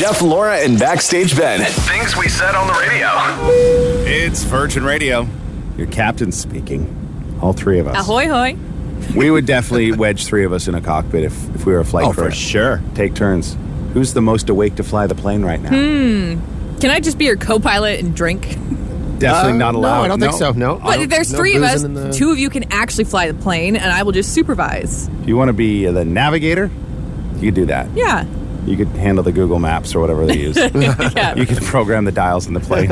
Jeff, Laura, and Backstage Ben. Things we said on the radio. It's Virgin Radio. Your captain speaking. All three of us. Ahoy, hoy. We would definitely wedge three of us in a cockpit if, if we were a flight Oh, crew. for sure. Take turns. Who's the most awake to fly the plane right now? Hmm. Can I just be your co-pilot and drink? Definitely Uh, not allowed. No, I don't think so. No. But there's No three of us. the- Two of you can actually fly the plane, and I will just supervise. If you want to be the navigator, you could do that. Yeah. You could handle the Google Maps or whatever they use. yeah. you could program the dials in the plane.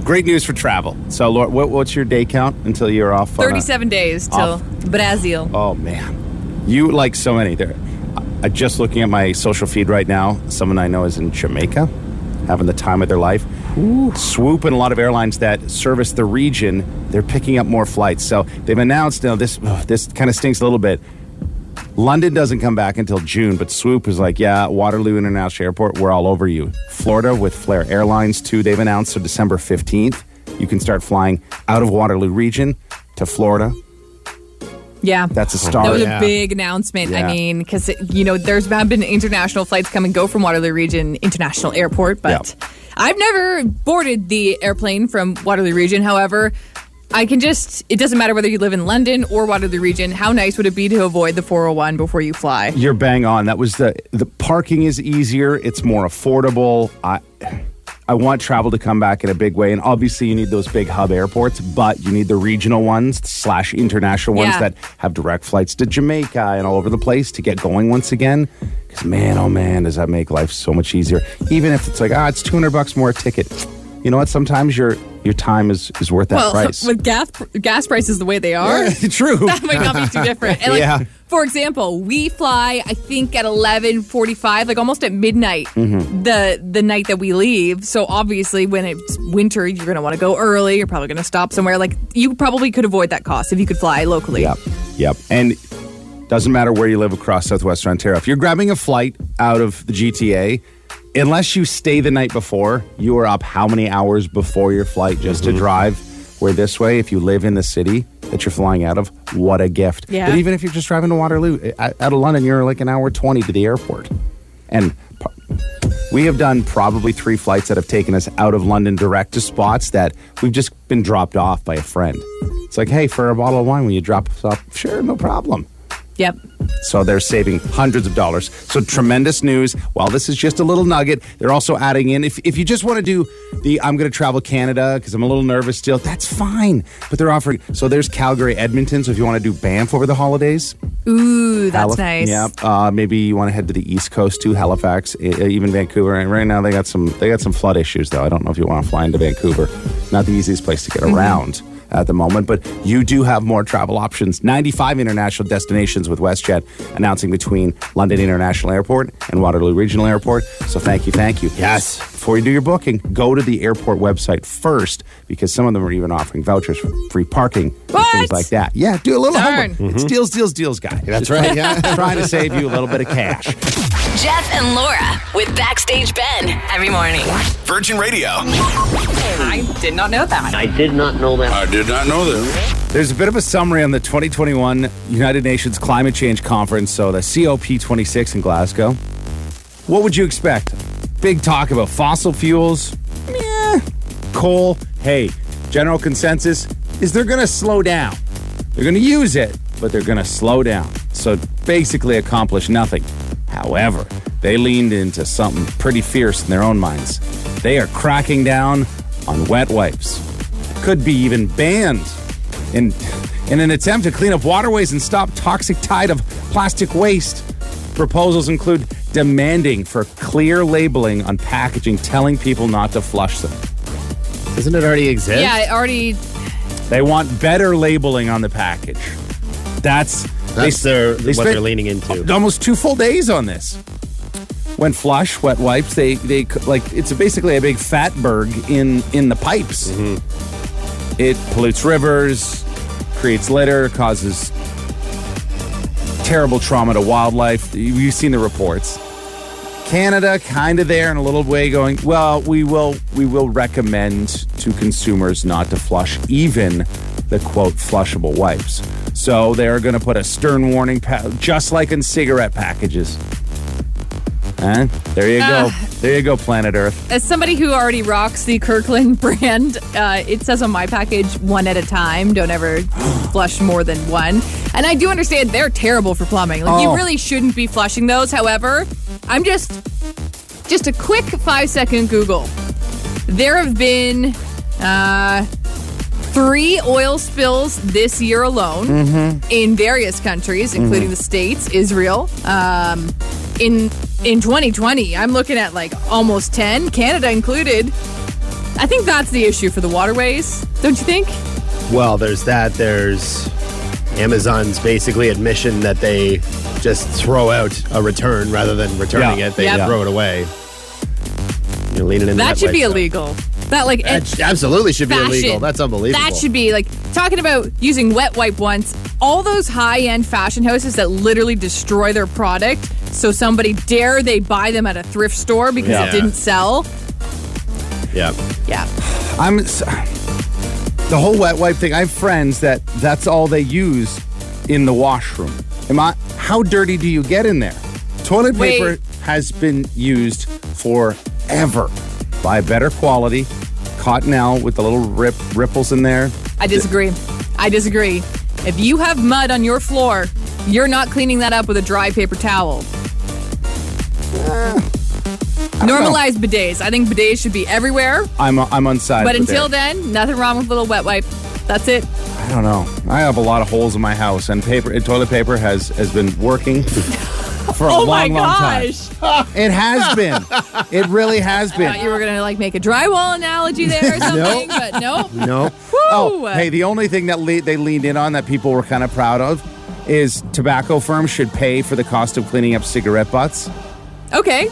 Great news for travel. So, Laura, what, what's your day count until you're off? on a- 37 days till. Brazil. Oh man, you like so many there. I just looking at my social feed right now. Someone I know is in Jamaica, having the time of their life. Swoop and a lot of airlines that service the region, they're picking up more flights. So they've announced. Now this this kind of stinks a little bit. London doesn't come back until June, but Swoop is like, yeah, Waterloo International Airport, we're all over you. Florida with Flair Airlines too. They've announced so December fifteenth, you can start flying out of Waterloo region to Florida. Yeah. That's a star. That was yeah. a big announcement. I mean, because you know, there's been international flights come and go from Waterloo Region International Airport, but I've never boarded the airplane from Waterloo Region. However, I can just, it doesn't matter whether you live in London or Waterloo Region. How nice would it be to avoid the 401 before you fly? You're bang on. That was the the parking is easier. It's more affordable. I I want travel to come back in a big way, and obviously you need those big hub airports, but you need the regional ones slash international ones Yeah. that have direct flights to Jamaica and all over the place to get going once again. Because man, oh man, does that make life so much easier? Even if it's like ah, it's two hundred bucks more a ticket. You know what? Sometimes your your time is is worth that well, price. with gas gas prices the way they are, Yeah, true. that might not be too different. Like, Yeah. For example, we fly, I think at eleven forty-five, like almost at midnight, Mm-hmm. the the night that we leave. So obviously, when it's winter, you're going to want to go early. You're probably going to stop somewhere. Like you probably could avoid that cost if you could fly locally. Yep. Yep. And doesn't matter where you live across southwestern Ontario. If you're grabbing a flight out of the GTA, unless you stay the night before, you are up how many hours before your flight just Mm-hmm. to drive? Where this way, if you live in the city that you're flying out of, what a gift. Yeah. But even if you're just driving to Waterloo, eh, out out of London, you're like an hour 20 to the airport. And we have done probably three flights that have taken us out of London direct to spots that we've just been dropped off by a friend. It's like, hey, for a bottle of wine, will you drop us off? Sure, no problem. Yep. So they're saving hundreds of dollars. So tremendous news. While this is just a little nugget, they're also adding in if, if you just want to do the I'm going to travel Canada because I'm a little nervous still, that's fine. But they're offering so there's Calgary, Edmonton. So if you want to do Banff over the holidays, Ooh, that's Halif- nice. Yeah, uh, maybe you want to head to the East Coast too, Halifax, even Vancouver. And right now they got some they got some flood issues though. I don't know if you want to fly into Vancouver. Not the easiest place to get Mm-hmm. Around at the moment, but you do have more travel options. 95 international destinations with WestJet announcing between London International Airport and Waterloo Regional Airport. So thank you, thank you. Yes. Before you do your booking, go to the airport website first because some of them are even offering vouchers for free parking and things like that. Yeah, do a little Darn. homework. Mm-hmm. It's deals, deals, deals, guy. That's right. Yeah. trying to save you a little bit of cash. Jeff and Laura with Backstage Ben every morning. Virgin Radio. I did not know that. I did not know that. I did not know that. There's a bit of a summary on the 2021 United Nations Climate Change Conference, so the COP26 in Glasgow. What would you expect? Big talk about fossil fuels. Yeah. Coal. Hey, general consensus is they're going to slow down. They're going to use it, but they're going to slow down. So basically accomplish nothing. However, they leaned into something pretty fierce in their own minds. They are cracking down on wet wipes. Could be even banned in in an attempt to clean up waterways and stop toxic tide of plastic waste. Proposals include demanding for clear labeling on packaging telling people not to flush them. Doesn't it already exist? Yeah, it already. They want better labeling on the package. That's That's they, their, they what spent they're leaning into. almost two full days on this. When flush, wet wipes, they they like it's basically a big fatberg in in the pipes. Mm-hmm. It pollutes rivers, creates litter, causes terrible trauma to wildlife. You've seen the reports. Canada kind of there in a little way going, well, we will we will recommend to consumers not to flush even the quote flushable wipes. So they're going to put a stern warning pa- just like in cigarette packages. There you go. Ah. there you go, planet Earth. As somebody who already rocks the Kirkland brand, uh, it says on my package one at a time. Don't ever flush more than one. And I do understand they're terrible for plumbing. Like Oh. you really shouldn't be flushing those. However, I'm just just a quick five second Google. There have been uh, three oil spills this year alone in various countries, including the states, Israel. Um, in in 2020, I'm looking at like almost 10, Canada included. I think that's the issue for the waterways, don't you think? Well, there's that. There's Amazon's basically admission that they just throw out a return rather than returning Yeah. it. They Yep. throw it away. You're leaning into That that, should way, be so. illegal. That like That and sh- absolutely should be illegal. That's unbelievable. That should be like talking about using wet wipe once. All those high end fashion houses that literally destroy their product. So somebody dare they buy them at a thrift store because Yeah. it didn't sell. Yeah. Yeah. I'm the whole wet wipe thing. I have friends that that's all they use in the washroom. Am I? How dirty do you get in there? Toilet Wait. paper has been used forever by better quality Cottonelle with the little rip, ripples in there. I disagree. I disagree. If you have mud on your floor, you're not cleaning that up with a dry paper towel. Eh, Normalize bidets. I think bidets should be everywhere. I'm I'm on side. But with until it. then, nothing wrong with a little wet wipe. That's it. I don't know. I have a lot of holes in my house, and paper, and toilet paper has has been working for a Oh long, my long time. gosh. It has been. It really has been. thought you were gonna like make a drywall analogy there or something, but nope. No. Woo! Oh, hey, the only thing that le- they leaned in on that people were kind of proud of is tobacco firms should pay for the cost of cleaning up cigarette butts. Okay.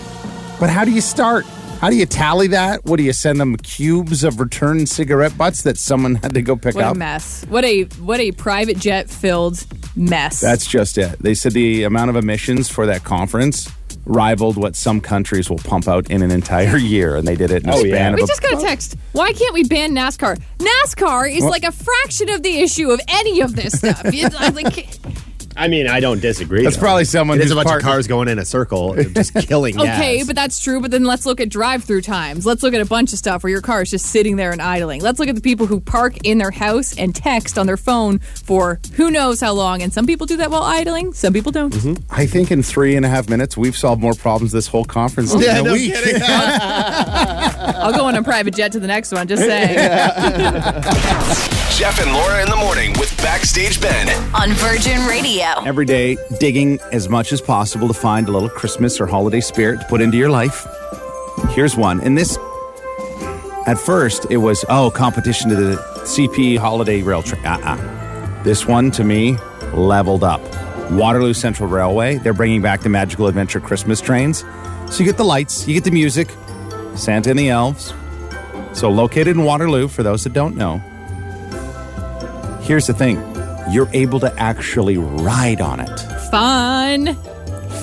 But how do you start? How do you tally that? What do you send them cubes of returned cigarette butts that someone had to go pick What up? What a mess. What a what a private jet filled mess. That's just it. They said the amount of emissions for that conference rivaled what some countries will pump out in an entire year, and they did it in a Oh, span yeah. of we a just got a text. Why can't we ban NASCAR? NASCAR is like a fraction of the issue of any of this stuff. It's like, I mean, I don't disagree. That's though. probably someone It is who's a bunch part- of cars going in a circle, and just killing okay, gas. but that's true. But then let's look at drive-through times. Let's look at a bunch of stuff where your car is just sitting there and idling. Let's look at the people who park in their house and text on their phone for who knows how long. And some people do that while idling. Some people don't. Mm-hmm. I think in three and a half minutes, we've solved more problems this whole conference than Yeah, in a no week. I'll go on a private jet to the next one. Just saying. Jeff and Laura in the morning with Backstage Ben. on Virgin Radio. Every day, digging as much as possible to find a little Christmas or holiday spirit to put into your life. Here's one. And this, at first, it was, oh, competition to the CP holiday rail train. Uh-uh. This one, to me, leveled up. Waterloo Central Railway, they're bringing back the Magical Adventure Christmas trains. So you get the lights, you get the music, Santa and the elves. So located in Waterloo, for those that don't know, here's the thing. You're able to actually ride on it. Fun.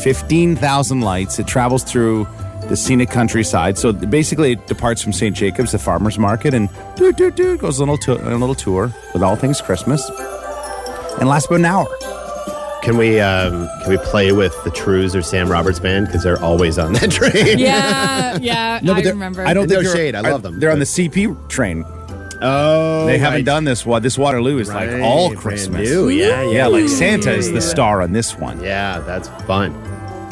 15,000 lights. It travels through the scenic countryside. So basically, it departs from St. Jacobs, the farmer's market, and doo, doo, doo, goes a little, to- a little tour with all things Christmas. And lasts about an hour. Can we um, can we play with the Trews or Sam Roberts band because they're always on that train? Yeah, yeah. I they're- remember. I don't think they're- shade, I love them, They're on the CP train. Oh, They haven't right. done this one. This Waterloo is like Right, all brand Christmas. new. Yeah, yeah, Yeah, like Santa is the star on this one. Yeah, that's fun.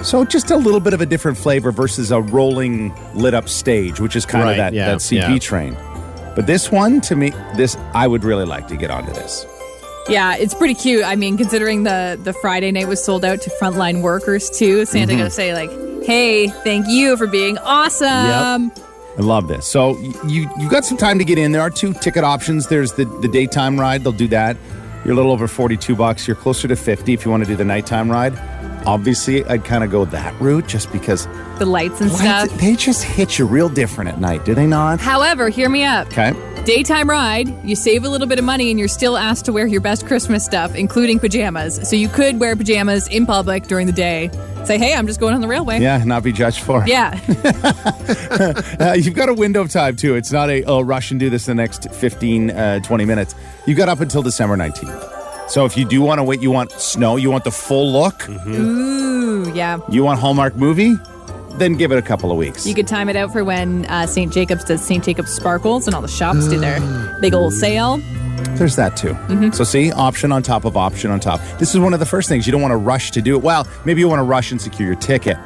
So just a little bit of a different flavor versus a rolling lit up stage, which is kind Right, of that, yeah, that CP yeah. train. But this one, to me, this I would really like to get onto this. Yeah, it's pretty cute. I mean, considering the the Friday night was sold out to frontline workers too, Santa mm-hmm. gonna say like, "Hey, thank you for being awesome." I love this. So you you got some time to get in. There are two ticket options. There's the the daytime ride. They'll do that. You're a little over 42 bucks. You're closer to 50 if you want to do the nighttime ride. Obviously, I'd kind of go that route just because The lights and lights, stuff. they just hit you real different at night, do they not? However, hear me up. Okay. Daytime ride, you save a little bit of money and you're still asked to wear your best Christmas stuff, including pajamas. So you could wear pajamas in public during the day. Say, hey, I'm just going on the railway. Yeah, not be judged for. it. Yeah. Uh, you've got a window of time too. It's not a oh rush and do this in the next 15, uh, 20 minutes. You got up until December 19th. So if you do want to wait, you want snow, you want the full look, Ooh, yeah. you want Hallmark movie, then give it a couple of weeks. You could time it out for when uh, St. Jacobs does St. Jacobs Sparkles and all the shops do their big old sale. There's that too. Mm-hmm. So see, option on top of option on top. This is one of the first things you don't want to rush to do it. Well, maybe you want to rush and secure your ticket,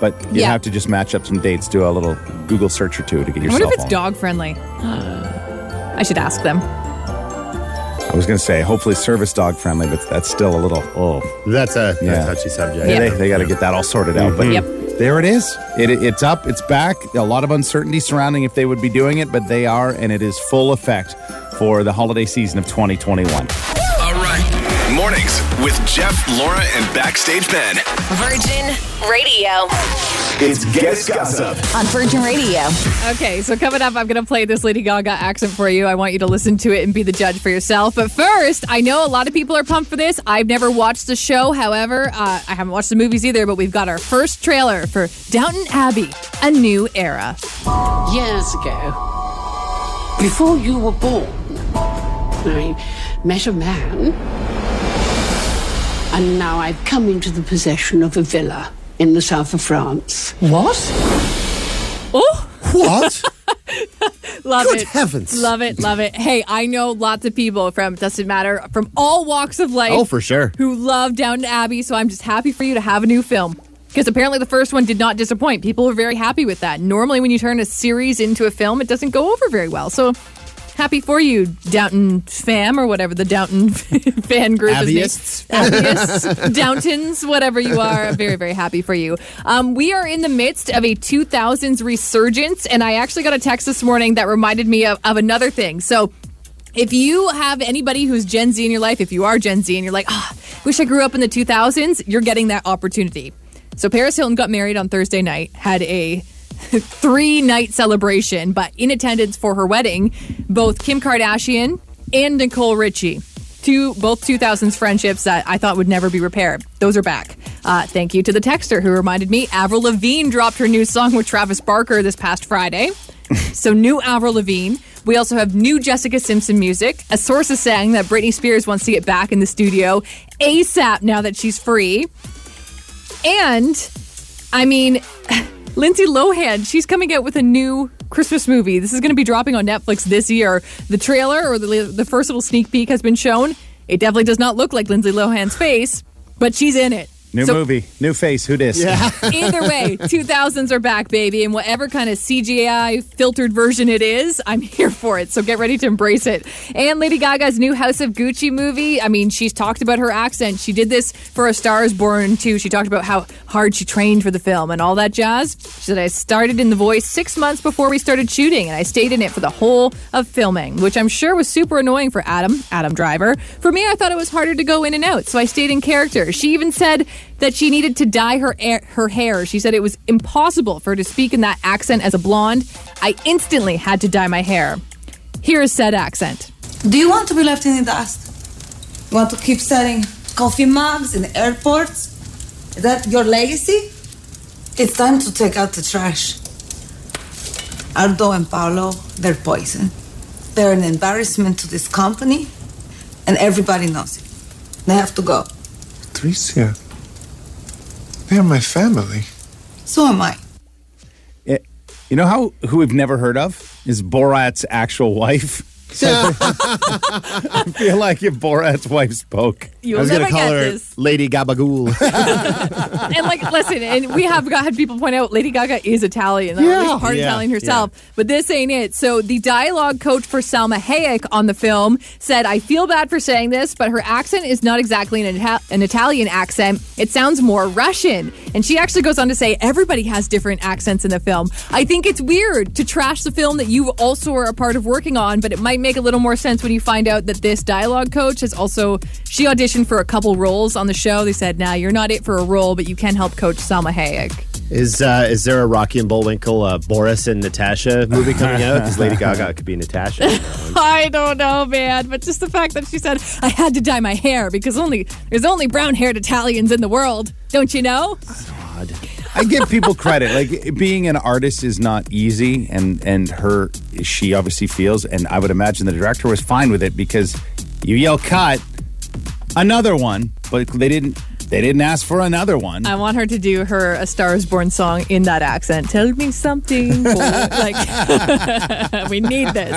but you Yeah. have to just match up some dates. Do a little Google search or two to get I yourself. wonder if it's on. dog friendly. I should ask them. I was going to say, hopefully, service dog friendly, but that's still a little. Oh, That's a, a touchy subject. Yeah, they, they got to get that all sorted out. But Yep. There it is. It, it's up. It's back. A lot of uncertainty surrounding if they would be doing it, but they are, and it is full effect for the holiday season of 2021. All right. Mornings with Jeff, Laura, and Backstage Ben. Virgin Radio. It's Guest Gossip. On Virgin Radio. Okay, so coming up, I'm going to play this Lady Gaga accent for you. I want you to listen to it and be the judge for yourself. But first, I know a lot of people are pumped for this. I've never watched the show. However, uh, I haven't watched the movies either, but we've got our first trailer for Downton Abbey, A New Era. years ago, before you were born, I met a man, and now I've come into the possession of a villa in the south of France. What? Oh, What? love Good it. heavens. Love it, love it. Hey, I know lots of people from, doesn't matter, from all walks of life. Oh, for sure. Who love Downton Abbey, so I'm just happy for you to have a new film. Because apparently the first one did not disappoint. People were very happy with that. Normally, when you turn a series into a film, it doesn't go over very well. So happy for you, Downton fam, or whatever the Downton fan group is. Abbyists. Downtons, whatever you are. Very, very happy for you. Um, we are in the midst of a 2000s resurgence, and I actually got a text this morning that reminded me of, of another thing. So if you have anybody who's Gen Z in your life, if you are Gen Z and you're like, ah, wish I grew up in the 2000s, you're getting that opportunity. So Paris Hilton got married on Thursday night, had a three night celebration, but in attendance for her wedding, both Kim Kardashian and Nicole Richie. Two both 2000s friendships that I thought would never be repaired. Those are back. Uh, thank you to the texter who reminded me. Avril Lavigne dropped her new song with Travis Barker this past Friday. So new Avril Lavigne. We also have new Jessica Simpson music. A source is saying that Britney Spears wants to get back in the studio ASAP now that she's free. And I mean, Lindsay Lohan, she's coming out with a new Christmas movie. This is going to be dropping on Netflix this year. The trailer or the, the first little sneak peek has been shown. It definitely does not look like Lindsay Lohan's face, but she's in it. New So- movie, new face. Who dis? Yeah. Either way, 2000s are back, baby. And whatever kind of CGI filtered version it is, I'm here for it. So get ready to embrace it. And Lady Gaga's new House of Gucci movie. I mean, she's talked about her accent. She did this for A Star is Born too. She talked about how hard she trained for the film and all that jazz. She said, I started in The Voice six months before we started shooting, and I stayed in it for the whole of filming, which I'm sure was super annoying for Adam, Adam Driver. For me, I thought it was harder to go in and out, so I stayed in character. She even said that she needed to dye her air, her hair. She said it was impossible for her to speak in that accent as a blonde. I instantly had to dye my hair. Here is said accent. Do you want to be left in the dust? Want to keep selling coffee mugs in airports? Is that your legacy? It's time to take out the trash. Aldo and Paolo, they're poison. They're an embarrassment to this company, and everybody knows it. They have to go. Tricia. They are my family. So am I. It- you know how who we've never heard of is Borat's actual wife. I feel like if Borat's wife spoke, You'll I was going to call get her this. Lady Gabagool. and like, listen, and we have got, had people point out Lady Gaga is Italian, at least part Yeah, Italian herself. But this ain't it. So the dialogue coach for Salma Hayek on the film said, "I feel bad for saying this, but her accent is not exactly an, Ita- an Italian accent. It sounds more Russian." And she actually goes on to say, "Everybody has different accents in the film. I think it's weird to trash the film that you also are a part of working on, but it might make a little more sense when you find out that this dialogue coach has also she auditioned for a couple roles on the show. They said, "Nah, you're not it for a role, but you can help coach Salma Hayek." is uh, is there a Rocky and Bullwinkle uh, Boris and Natasha movie coming out? Because Lady Gaga could be Natasha. in that one. I don't know, man, but just the fact that she said I had to dye my hair because only there's only brown-haired Italians in the world. Don't you know? I give people credit. Like being an artist is not easy, and and her she obviously feels, and I would imagine the director was fine with it because you yell cut, another one, but they didn't They didn't ask for another one. I want her to do her A Star is Born song in that accent. Tell me something. like, we need this.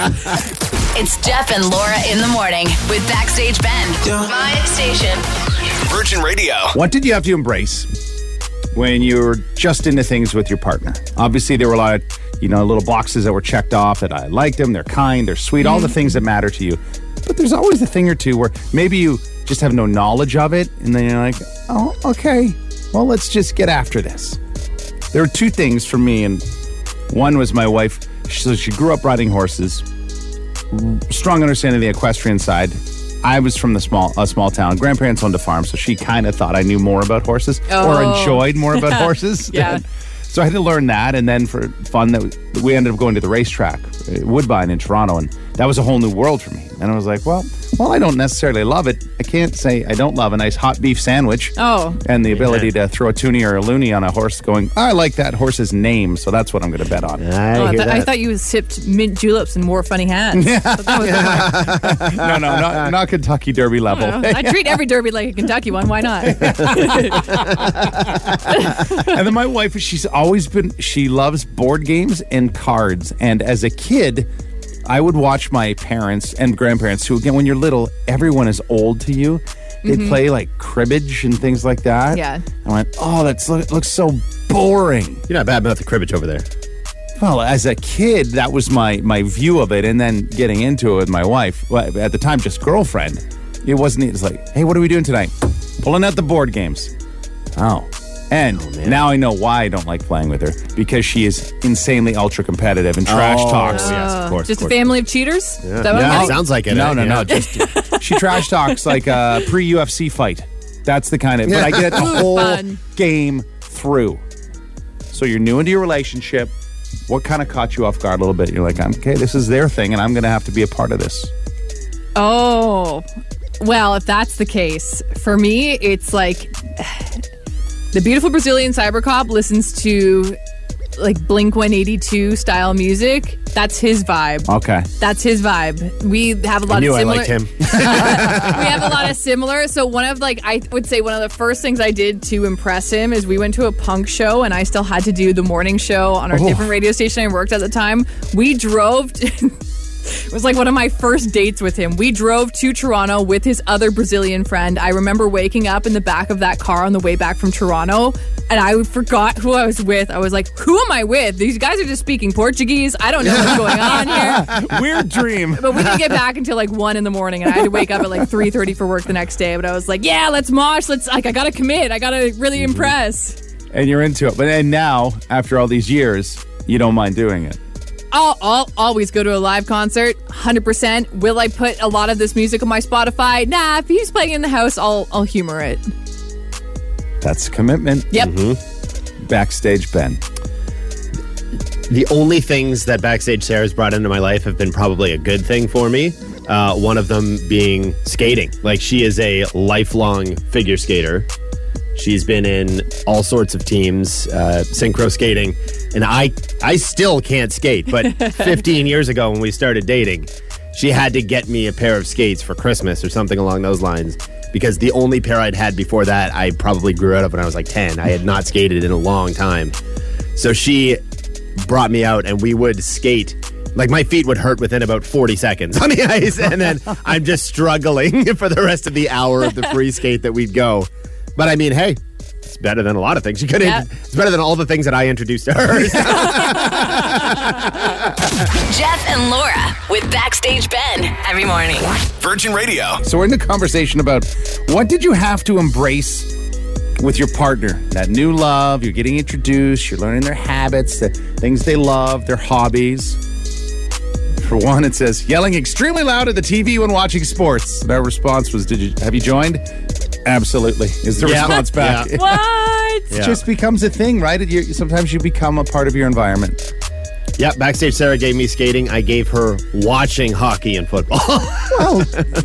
It's Jeff and Laura in the morning with Backstage Ben. My station. Virgin Radio. What did you have to embrace when you were just into things with your partner? Obviously, there were a lot of, you know, little boxes that were checked off that I liked them, they're kind, they're sweet, all the mm. things that matter to you. But there's always a thing or two where maybe you just have no knowledge of it, and then you're like, oh, okay, well, let's just get after this. There were two things for me, and one was my wife. So she grew up riding horses, strong understanding of the equestrian side. I was from the small a small town. Grandparents owned a farm, so she kind of thought I knew more about horses or Oh. enjoyed more about horses. Yeah. So I had to learn that, and then for fun, that we ended up going to the racetrack, uh, Woodbine in Toronto, and that was a whole new world for me. And I was like, well, well, I don't necessarily love it. I can't say I don't love a nice hot beef sandwich. Oh. And the ability to throw a toonie or a loonie on a horse, going, I like that horse's name, so that's what I'm going to bet on. I Oh, I, hear th- I thought you sipped mint juleps and wore funny hats. Yeah. that was the point. no, no, not, not Kentucky Derby level. I treat every derby like a Kentucky one. Why not? and then my wife, she's always been, she loves board games and cards. And as a kid, I would watch my parents and grandparents, who, again, when you're little, everyone is old to you. They mm-hmm. play like cribbage and things like that. Yeah. I went, oh, that look, looks so boring. You're not bad about the cribbage over there. Well, as a kid, that was my my view of it, and then getting into it with my wife. Well, at the time, just girlfriend. It wasn't. It's like, hey, what are we doing tonight? Pulling out the board games. Oh, and now I know why I don't like playing with her because she is insanely ultra competitive and trash Oh, talks. yes, of course. Just of a family of cheaters? Is that what Yeah, sounds like it. No, eh? no, Yeah. no. Just she trash talks like a pre UFC fight. That's the kind of. But I get the whole Fun. game through. So you're new into your relationship. What kind of caught you off guard a little bit? You're like, okay, this is their thing, and I'm going to have to be a part of this. Oh, well, if that's the case, for me, it's like the beautiful Brazilian cyber cop listens to like Blink 182 style music. That's his vibe. Okay. That's his vibe. We have a lot I knew of I similar. liked him. we have a lot of similar. So one of like I would say one of the first things I did to impress him is we went to a punk show and I still had to do the morning show on our oh. different radio station I worked at the time. We drove. To, it was like one of my first dates with him. We drove to Toronto with his other Brazilian friend. I remember waking up in the back of that car on the way back from Toronto and I forgot who I was with. I was like, "Who am I with? These guys are just speaking Portuguese. I don't know what's going on here." Weird dream. But we didn't get back until like one in the morning, and I had to wake up at like three thirty for work the next day. But I was like, "Yeah, let's mosh. Let's like, I gotta commit. I gotta really mm-hmm. impress." and you're into it. But and now, after all these years, you don't mind doing it. I'll, I'll always go to a live concert, hundred percent. Will I put a lot of this music on my Spotify? Nah. If he's playing in the house, I'll I'll humor it. That's commitment. Yep. Backstage Ben. The only things that Backstage Sarah's brought into my life have been probably a good thing for me. Uh, one of them being skating. Like, she is a lifelong figure skater. She's been in all sorts of teams, uh, synchro skating, and I I still can't skate. But 15 years ago, when we started dating, she had to get me a pair of skates for Christmas or something along those lines. Because the only pair I'd had before that, I probably grew out of when I was like 10. I had not skated in a long time. So she brought me out and we would skate. Like my feet would hurt within about 40 seconds on the ice. And then I'm just struggling for the rest of the hour of the free skate that we'd go. But I mean, hey, it's better than a lot of things. You could Yeah. it's better than all the things that I introduced to her. Jeff and Laura with Backstage Ben every morning. Virgin Radio. So we're in the conversation about what did you have to embrace with your partner? That new love, you're getting introduced, you're learning their habits, the things they love, their hobbies. For one, it says yelling extremely loud at the TV when watching sports. And our response was, "Did you have you joined?" Absolutely, is the Yeah. response back. Yeah. What? It just becomes a thing, right? You- sometimes you become a part of your environment. yeah, backstage Sarah gave me skating. I gave her watching hockey and football. Well,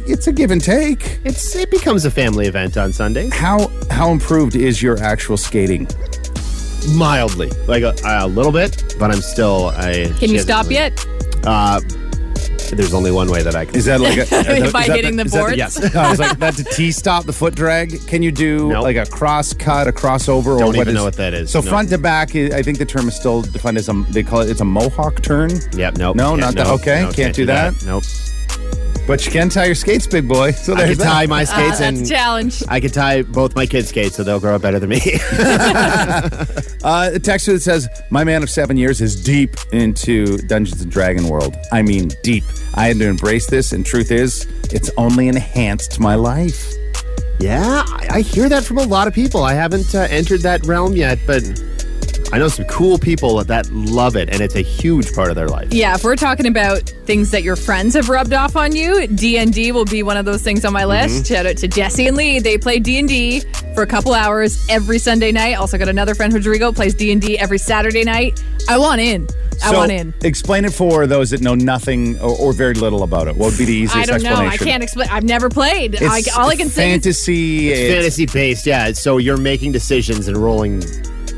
it's a give and take. it's it becomes a family event on Sundays. How how improved is your actual skating? Mildly. Like a, a little bit, but I'm still I Can you stop yet? Uh, There's only one way that I can. Is that like a, is By that hitting the is that boards? yes. I was like, that's a T stop, the foot drag. Can you do Nope. like a cross cut, a crossover, or Don't what even is- know what that is. So No. front to back, i- I think the term is still defined as a. They call it it's a mohawk turn. Yep. Nope. No, can't- not that. nope, Okay, no, can't, do that. Nope. But you can tie your skates, big boy. So I there's can that. tie my skates that's a and challenge. I can tie both my kids' skates, so they'll grow up better than me. Uh, a texter that says, My man of seven years is deep into Dungeons and Dragon world. I mean, deep. I had to embrace this, and truth is, it's only enhanced my life. yeah, I, I hear that from a lot of people. I haven't uh, entered that realm yet, but I know some cool people that love it, and it's a huge part of their life. Yeah, if we're talking about things that your friends have rubbed off on you, D&D will be one of those things on my Mm-hmm. list. Shout out to Jesse and Lee. They play D&D for a couple hours every Sunday night. Also got another friend, Rodrigo, plays D&D every Saturday night. I want in. I so, want in. Explain it for those that know nothing or, or very little about it. What would be the easiest explanation? I don't know. I can't explain. I've never played. I, all I can say is fantasy. It's it's- fantasy based, yeah. So you're making decisions and rolling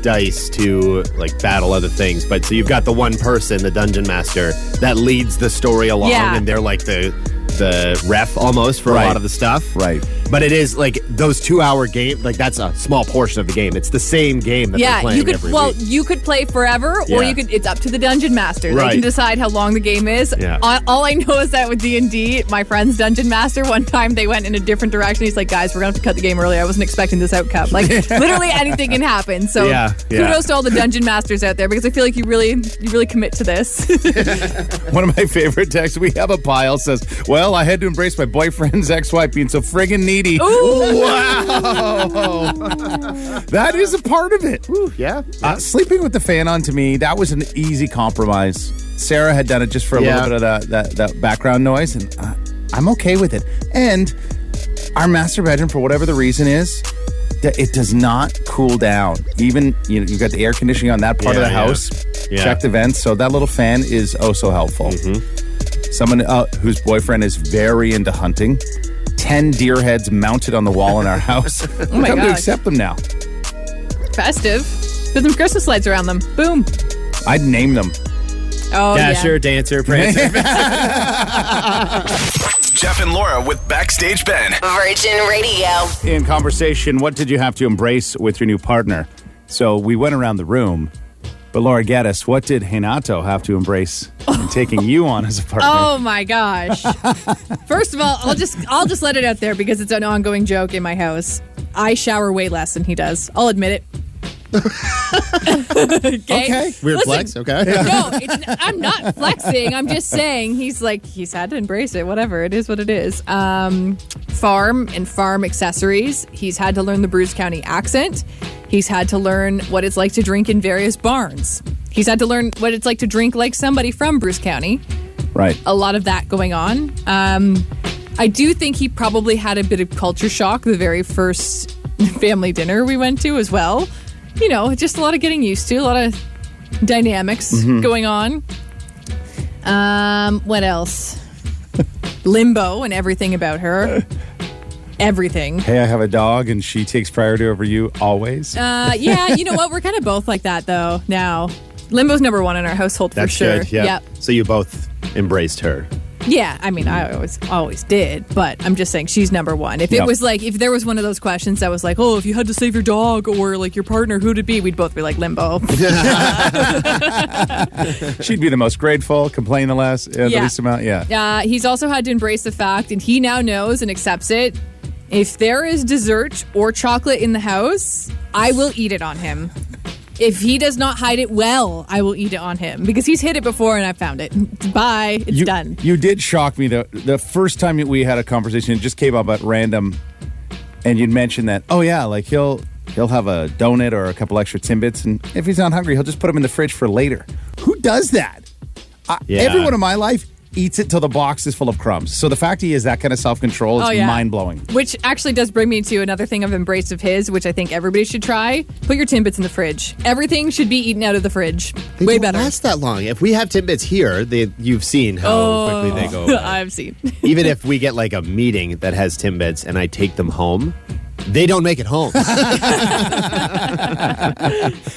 dice to like battle other things. But so you've got the one person, the dungeon master, that leads the story along, Yeah. and they're like the the ref almost for Right. a lot of the stuff. Right. But it is like those two hour game, like that's a small portion of the game. It's the same game that they're yeah, playing you could well, week. you could play forever, or Yeah. you could. It's up to the dungeon master. They can decide how long the game is. Yeah. All, all I know is that with D and D, my friend's dungeon master. One time they went in a different direction. He's like, "Guys, we're gonna have to cut the game early. I wasn't expecting this outcome. Like, literally anything can happen." So, Yeah, yeah. kudos to all the dungeon masters out there because I feel like you really, you really commit to this. One of my favorite texts we have a pile says, Well, I had to embrace my boyfriend's ex wife being so friggin' needy. Wow. that is a part of it. yeah. Uh, sleeping with the fan on to me, that was an easy compromise. Sarah had done it just for a Yeah. little bit of that, that, that background noise, and uh, I'm okay with it. And our master bedroom, for whatever the reason is, that it does not cool down. Even you know, you've got the air conditioning on that part of the house. Yeah. Check the vents, so that little fan is oh so helpful. Someone uh, whose boyfriend is very into hunting. Ten deer heads mounted on the wall in our house. oh my Come to accept them now. Festive. Put some Christmas lights around them. Boom. I'd name them. Oh Dasher, yeah. dancer, prancer. Jeff and Laura with Backstage Ben. Virgin Radio. in conversation, what did you have to embrace with your new partner? So we went around the room, but Laura Geddes, what did Renato have to embrace in taking you on as a partner? Oh my gosh. First of all, I'll just I'll just let it out there because it's an ongoing joke in my house. I shower way less than he does. I'll admit it. Okay. Okay. Weird Listen, flex, okay? No, it's, I'm not flexing. I'm just saying he's like he's had to embrace it. Whatever it is, what it is. Um, farm and farm accessories. He's had to learn the Bruce County accent. He's had to learn what it's like to drink in various barns. He's had to learn what it's like to drink like somebody from Bruce County Right. a lot of that going on. Um, I do think he probably had a bit of culture shock the very first family dinner we went to as well. You know, just a lot of getting used to, a lot of dynamics going on. Um, what else? Limbo and everything about her. Everything. Hey, I have a dog and she takes priority over you always. Uh, yeah, you know what? We're kind of both like that though now. Limbo's number one in our household for sure. good. Yeah. Yep. So you both embraced her. Yeah, I mean, I always always did, but I'm just saying she's number one. If it was like, if there was one of those questions that was like, oh, if you had to save your dog or like your partner, who'd it be? We'd both be like limbo. She'd be the most grateful, complain the less, uh, the Yeah. least amount. Yeah. uh, he's also had to embrace the fact, and he now knows and accepts it. If there is dessert or chocolate in the house, I will eat it on him. If he does not hide it well, I will eat it on him because he's hid it before and I found it. Bye, it's you, done. You did shock me though. the first time we had a conversation. It just came up at random, and you'd mentioned that. Oh yeah, like he'll he'll have a donut or a couple extra timbits, and if he's not hungry, he'll just put them in the fridge for later. Who does that? I, Yeah. Everyone in my life eats it till the box is full of crumbs. So the fact he has that kind of self control is Oh, yeah. mind blowing. Which actually does bring me to another thing of embrace of his, which I think everybody should try. Put your Timbits in the fridge. Everything should be eaten out of the fridge. They Way don't better. last that long. If we have Timbits here, they, you've seen how Oh. quickly they go. I've seen. Even if we get like a meeting that has Timbits and I take them home, they don't make it home.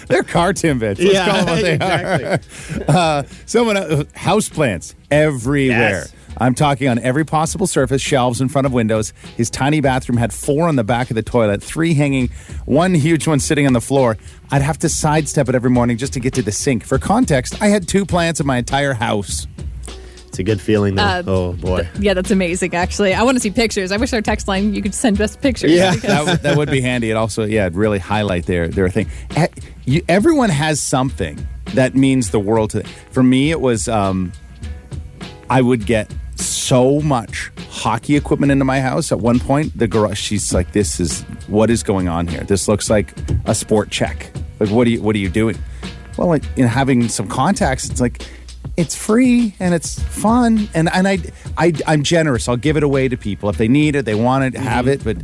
They're car timbits. Let's call them what they are. Uh, someone uh, house plants everywhere. Yes. I'm talking on every possible surface, shelves in front of windows. His tiny bathroom had four on the back of the toilet, three hanging, one huge one sitting on the floor. I'd have to sidestep it every morning just to get to the sink. For context, I had two plants in my entire house. It's a good feeling, though. Uh, oh, boy. Yeah, that's amazing. Actually, I want to see pictures. I wish our text line you could send us pictures. Yeah. because- that, would- that would be handy. It also, yeah, it'd really highlight their their thing. Eh, You, everyone has something that means the world to. Them. For me, it was um, I would get so much hockey equipment into my house. At one point, the garage. She's like, "This is what is going on here. This looks like a Sport Chek. Like, what are you what are you doing?" Well, like, in having some contacts, it's like it's free and it's fun, and and I, I I'm generous. I'll give it away to people if they need it, they want it, have mm-hmm. it. But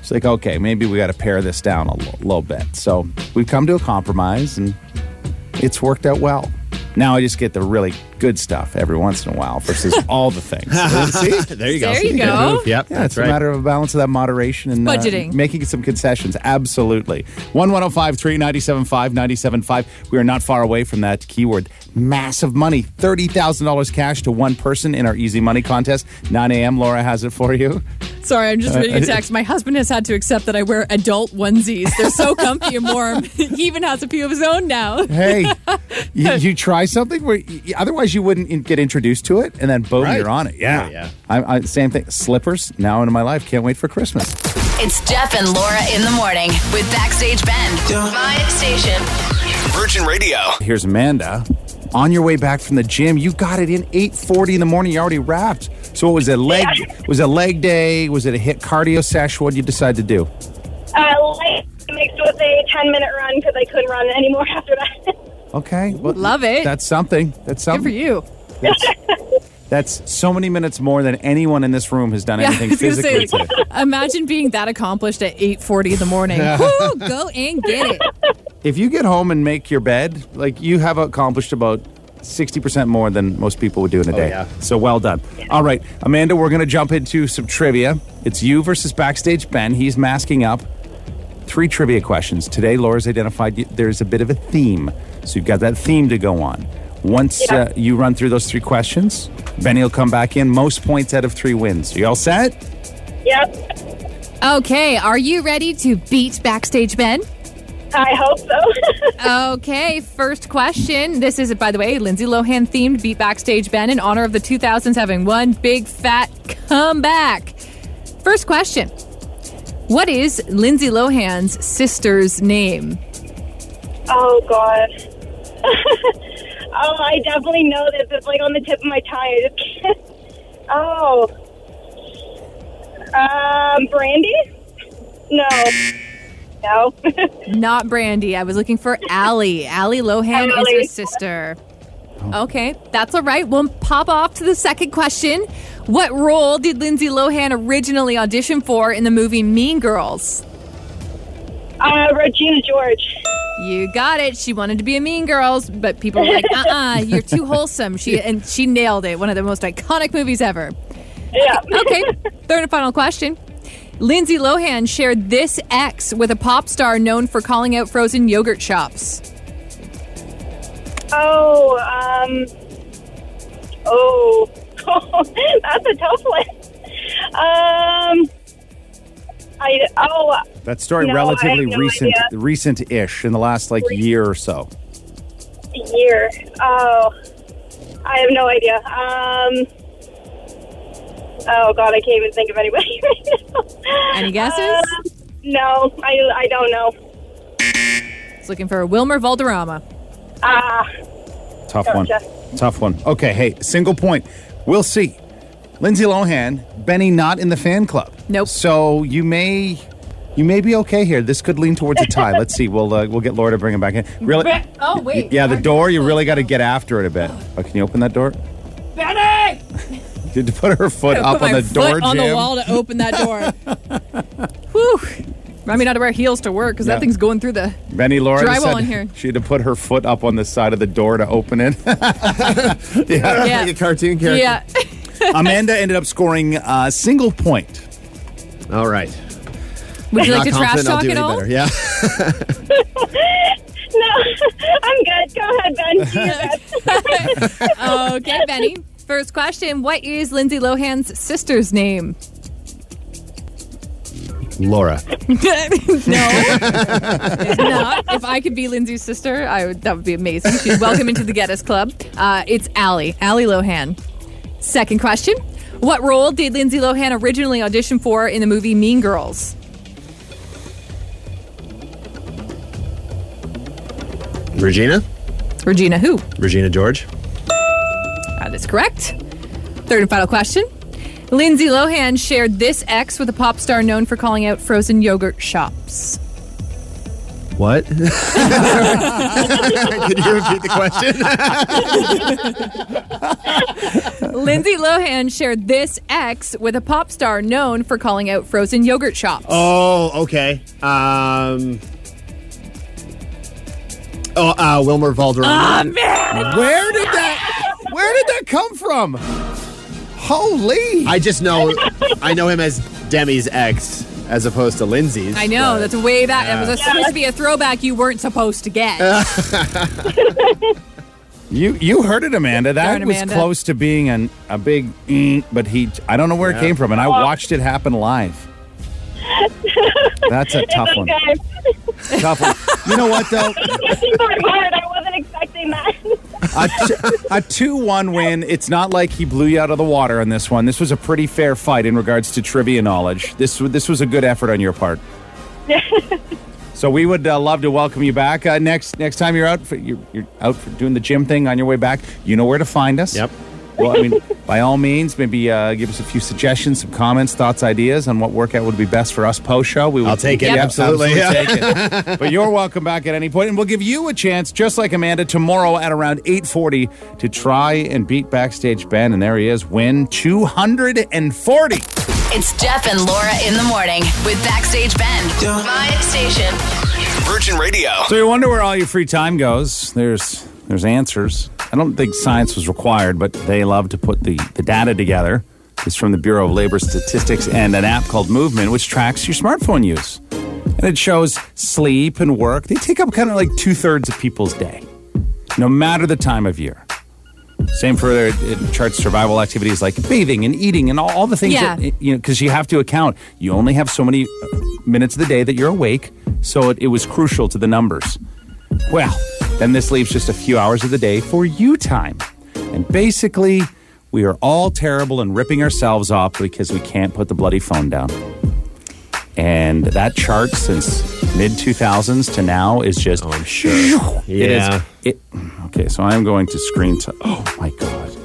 it's like, okay, maybe we got to pare this down a little, little bit. So we've come to a compromise, and it's worked out well. Now I just get the really good stuff every once in a while versus all the things. See? there you go. There you go. Yep, Yeah, that's it's right. a matter of a balance of that moderation and uh, Budgeting. making some concessions. Absolutely. 1105 397 975. We are not far away from that keyword. Massive money. $30,000 cash to one person in our Easy Money contest. 9 a.m. Laura has it for you. Sorry, I'm just reading a text. My husband has had to accept that I wear adult onesies. They're so comfy and warm. he even has a few of his own now. Hey, you, you try something where y- otherwise you wouldn't in- get introduced to it, and then boom, Right. you're on it. Yeah. Yeah. I, I, same thing. Slippers now into my life. Can't wait for Christmas. It's Jeff and Laura in the morning with Backstage Ben. My station. Virgin Radio. Here's Amanda. On your way back from the gym, you got it in 8:40 in the morning. You already wrapped. So what was it leg? Was it leg day? Was it a HIIT cardio sesh? What did you decide to do? Uh, light mixed with a 10 minute run because I couldn't run anymore after that. Okay, well, Love it. That's something. That's Good for you. That's so many minutes more than anyone in this room has done Yeah, anything was physically say, today. imagine being that accomplished at 8:40 in the morning. Woo, go and get it. If you get home and make your bed, like you have accomplished about 60% more than most people would do in a oh, day. yeah. So well done. All right, Amanda, we're going to jump into some trivia. It's you versus Backstage Ben. He's masking up. Three trivia questions. Today, Laura's identified there's a bit of a theme. So you've got that theme to go on. Once uh, you run through those three questions, Benny will come back in. Most points out of three wins. Are you all set? yep, Okay, are you ready to beat Backstage Ben? I hope so. Okay, first question. This is, by the way, Lindsay Lohan themed Beat Backstage Ben in honor of the 2000s having one big fat comeback. First question What is Lindsay Lohan's sister's name? oh, God. oh, I definitely know this. It's like on the tip of my tongue. I just can't. Oh. Um, Brandy? No. No. Not Brandy. I was looking for Allie. Allie Lohan is her sister. Okay, that's all right. We'll pop off to the second question. What role did Lindsay Lohan originally audition for in the movie Mean Girls? uh, Regina George. You got it. She wanted to be a Mean Girls, but people were like, "Uh, uh-uh, you're too wholesome." She and she nailed it. One of the most iconic movies ever. Yeah. Okay, third and final question. Lindsay Lohan shared this ex with a pop star known for calling out frozen yogurt shops. Oh, um. Oh. That's a tough one. Um. I. Oh. That story No, I relatively no recent, idea. recent-ish in the last like year or so. year. Oh, I have no idea. Um. Oh God, I can't even think of anybody right now. Any guesses? Um, no, I I don't know. It's looking for Wilmer Valderrama. Ah, Tough one. Tough one. Okay, hey, single point. We'll see. Lindsay Lohan, Benny not in the fan club. Nope. So you may you may be okay here. This could lean towards a tie. Let's see. We'll uh, we'll get Laura to bring him back in. Really? Oh wait. Yeah, the door. You really got to get after it a bit. Oh, can you open that door? Benny! Did you put her foot up put on my the door, foot on the Jim? wall to open that door. Whew. Remind me not to wear heels to work because Yeah. that thing's going through the. Benny Laura Drywall said in here. she had to put her foot up on the side of the door to open it. yeah. Yeah. Like a cartoon character. Yeah. Amanda ended up scoring a single point. All right. Would you like to trash talk at all? better. Yeah. no, I'm good. Go ahead, Ben. Do your best. Okay, Benny. First question What is Lindsay Lohan's sister's name? Laura. no. It's not. If I could be Lindsay's sister, I would, that would be amazing. She's welcome into the Geddes Club. Uh, it's Allie, Allie Lohan. Second question What role did Lindsay Lohan originally audition for in the movie Mean Girls? Regina? Regina who? Regina George? That is correct. Third and final question. Lindsay Lohan shared this ex with a pop star known for calling out frozen yogurt shops. What? Could you repeat the question? Lindsay Lohan shared this ex with a pop star known for calling out frozen yogurt shops. oh, okay. Um. Oh, uh, Wilmer Valderrama. Where did that? Where did that come from? Holy! I just know, I know him as Demi's ex as opposed to Lindsay's. I know, but- that's way back. That was supposed to be a throwback you weren't supposed to get. You you heard it, Amanda. That Darn, was Amanda. close to being an, a big, mm, but he. I don't know where it came from, and I watched it happen live. That's a tough one. Okay. Tough one. You know what though? Working hard. I wasn't expecting that. A, t- a two-one win. It's not like he blew you out of the water on this one. This was a pretty fair fight in regards to trivia knowledge. This w- this was a good effort on your part. So we would uh, love to welcome you back uh, next next time you're out for you're, you're out for doing the gym thing on your way back. You know where to find us. Yep. Well, I mean, by all means, maybe uh, give us a few suggestions, some comments, thoughts, ideas on what workout would be best for us post show. We would, I'll take it. Yeah, Absolutely. take it. but you're welcome back at any point, and we'll give you a chance, just like Amanda, tomorrow at around 8:40 to try and beat backstage Ben. And there he is, win 240. It's Jeff and Laura in the morning with Backstage Ben. My station. Virgin Radio. So you wonder where all your free time goes. There's there's answers. I don't think science was required, but they love to put the, the data together. It's from the Bureau of Labor Statistics and an app called Movement, which tracks your smartphone use. And it shows sleep and work. They take up kind of like two thirds of people's day, no matter the time of year. Same for it, it charts survival activities like bathing and eating and all, all the things Yeah. that, you know, because you have to account. You only have so many uh, minutes of the day that you're awake, so it, it was crucial to the numbers. Well, then this leaves just a few hours of the day for you time. And basically, we are all terrible and ripping ourselves off because we can't put the bloody phone down. And that chart since mid 2000s to now is just. Oh, I'm sure. It Yeah. is. It, okay, so I'm going to screen to. Oh my God.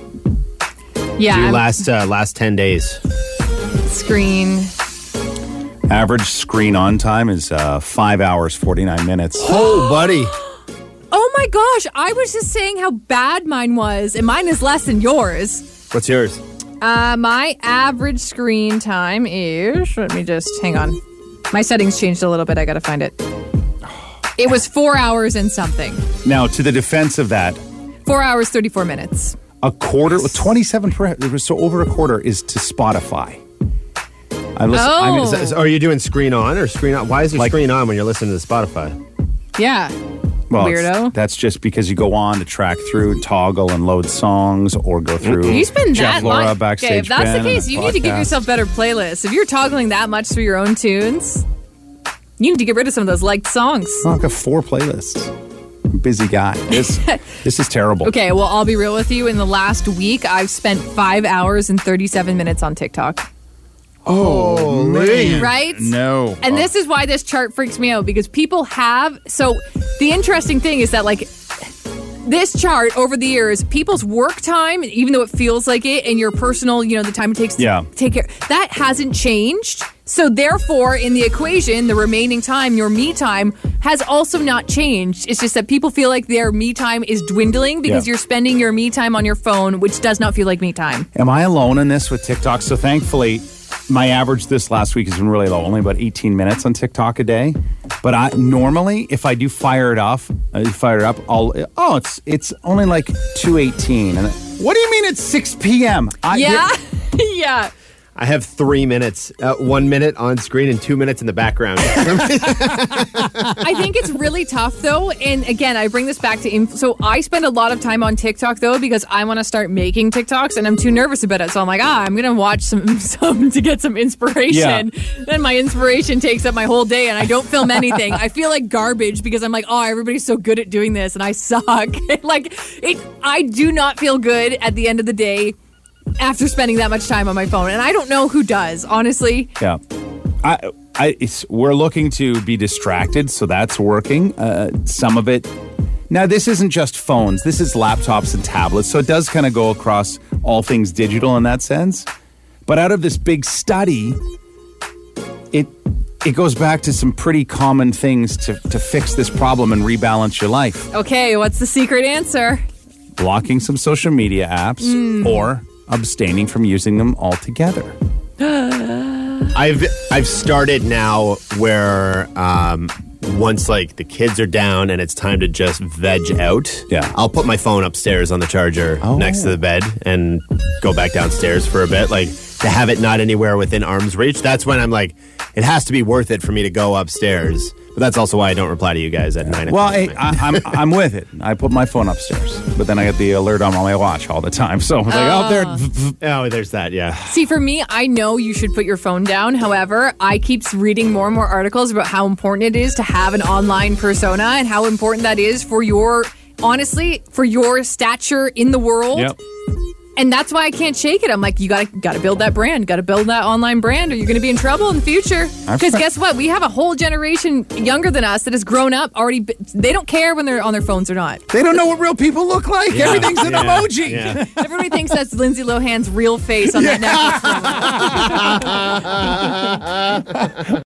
yeah, Do I'm- last uh, last ten days. screen. Average screen on time is uh, five hours, 49 minutes. Oh, buddy. Oh my gosh, I was just saying how bad mine was, and mine is less than yours. What's yours? Uh, my average screen time is. Let me just hang on. My settings changed a little bit. I gotta find it. It was four hours and something. Now, to the defense of that, Four hours, 34 minutes. a quarter, 27 per, so over a quarter is to Spotify. I listen, I mean, Oh. Is that- is- are you doing screen on or screen on? Why is there Like- screen on when you're listening to Spotify? Yeah. Well, Weirdo. That's just because you go on to track through, toggle, and load songs, or go through. You spend Jeff that Laura long. backstage. okay, if that's the case, you need to give yourself better playlists. If you're toggling that much through your own tunes, you need to get rid of some of those liked songs. I've got four playlists. Busy guy. This this is terrible. Okay, well, I'll be real with you. In the last week, I've spent five hours and 37 minutes on TikTok. Oh, man. Right? No. And this is why this chart freaks me out because people have. So the interesting thing is that, like, this chart over the years, people's work time, even though it feels like it, and your personal, you know, the time it takes to Yeah. take care, that hasn't changed. So therefore, in the equation, the remaining time, your me time, has also not changed. It's just that people feel like their me time is dwindling because Yeah. you're spending your me time on your phone, which does not feel like me time. Am I alone in this with TikTok? So thankfully, my average this last week has been really low, only about 18 minutes on TikTok a day. But I normally, if I do fire it off, uh, I fire it up. I'll oh, it's it's only like 2:18. And what do you mean it's 6 p.m.? I, Yeah, yeah. I have three minutes, uh, one minute on screen and two minutes in the background. I think it's really tough though. And again, I bring this back to inf- so I spend a lot of time on TikTok though because I want to start making TikToks and I'm too nervous about it. So I'm like, ah, I'm gonna watch some some to get some inspiration. Then my inspiration takes up my whole day and I don't film anything. I feel like garbage because I'm like, oh, everybody's so good at doing this and I suck. like it, I do not feel good at the end of the day after spending that much time on my phone. And I don't know who does, honestly. Yeah. I, I, it's, we're looking to be distracted, so that's working. Uh, some of it. Now, this isn't just phones. This is laptops and tablets, so it does kind of go across all things digital in that sense. But out of this big study, it it goes back to some pretty common things to, to fix this problem and rebalance your life. Okay, what's the secret answer? Blocking some social media apps Mm. or abstaining from using them altogether. I've I've started now where um, once like the kids are down and it's time to just veg out. Yeah. I'll put my phone upstairs on the charger next to the bed and go back downstairs for a bit. Like to have it not anywhere within arm's reach. That's when I'm like, it has to be worth it for me to go upstairs. But that's also why I don't reply to you guys at nine Well, o'clock. hey, I, I'm I'm with it. I put my phone upstairs, but then I get the alert on my watch all the time. So it's like, oh, there. Oh. oh, there's that. Yeah. See, for me, I know you should put your phone down. However, I keep reading more and more articles about how important it is to have an online persona and how important that is for your, honestly, for your stature in the world. Yep. And that's why I can't shake it. I'm like, you gotta gotta build that brand, gotta build that online brand, or you're gonna be in trouble in the future. Because tried- guess what? We have a whole generation younger than us that has grown up already. b- They don't care when they're on their phones or not. They don't know what real people look like. Yeah. Everything's an Yeah. emoji. Yeah. Everybody thinks that's Lindsay Lohan's real face on that necklace.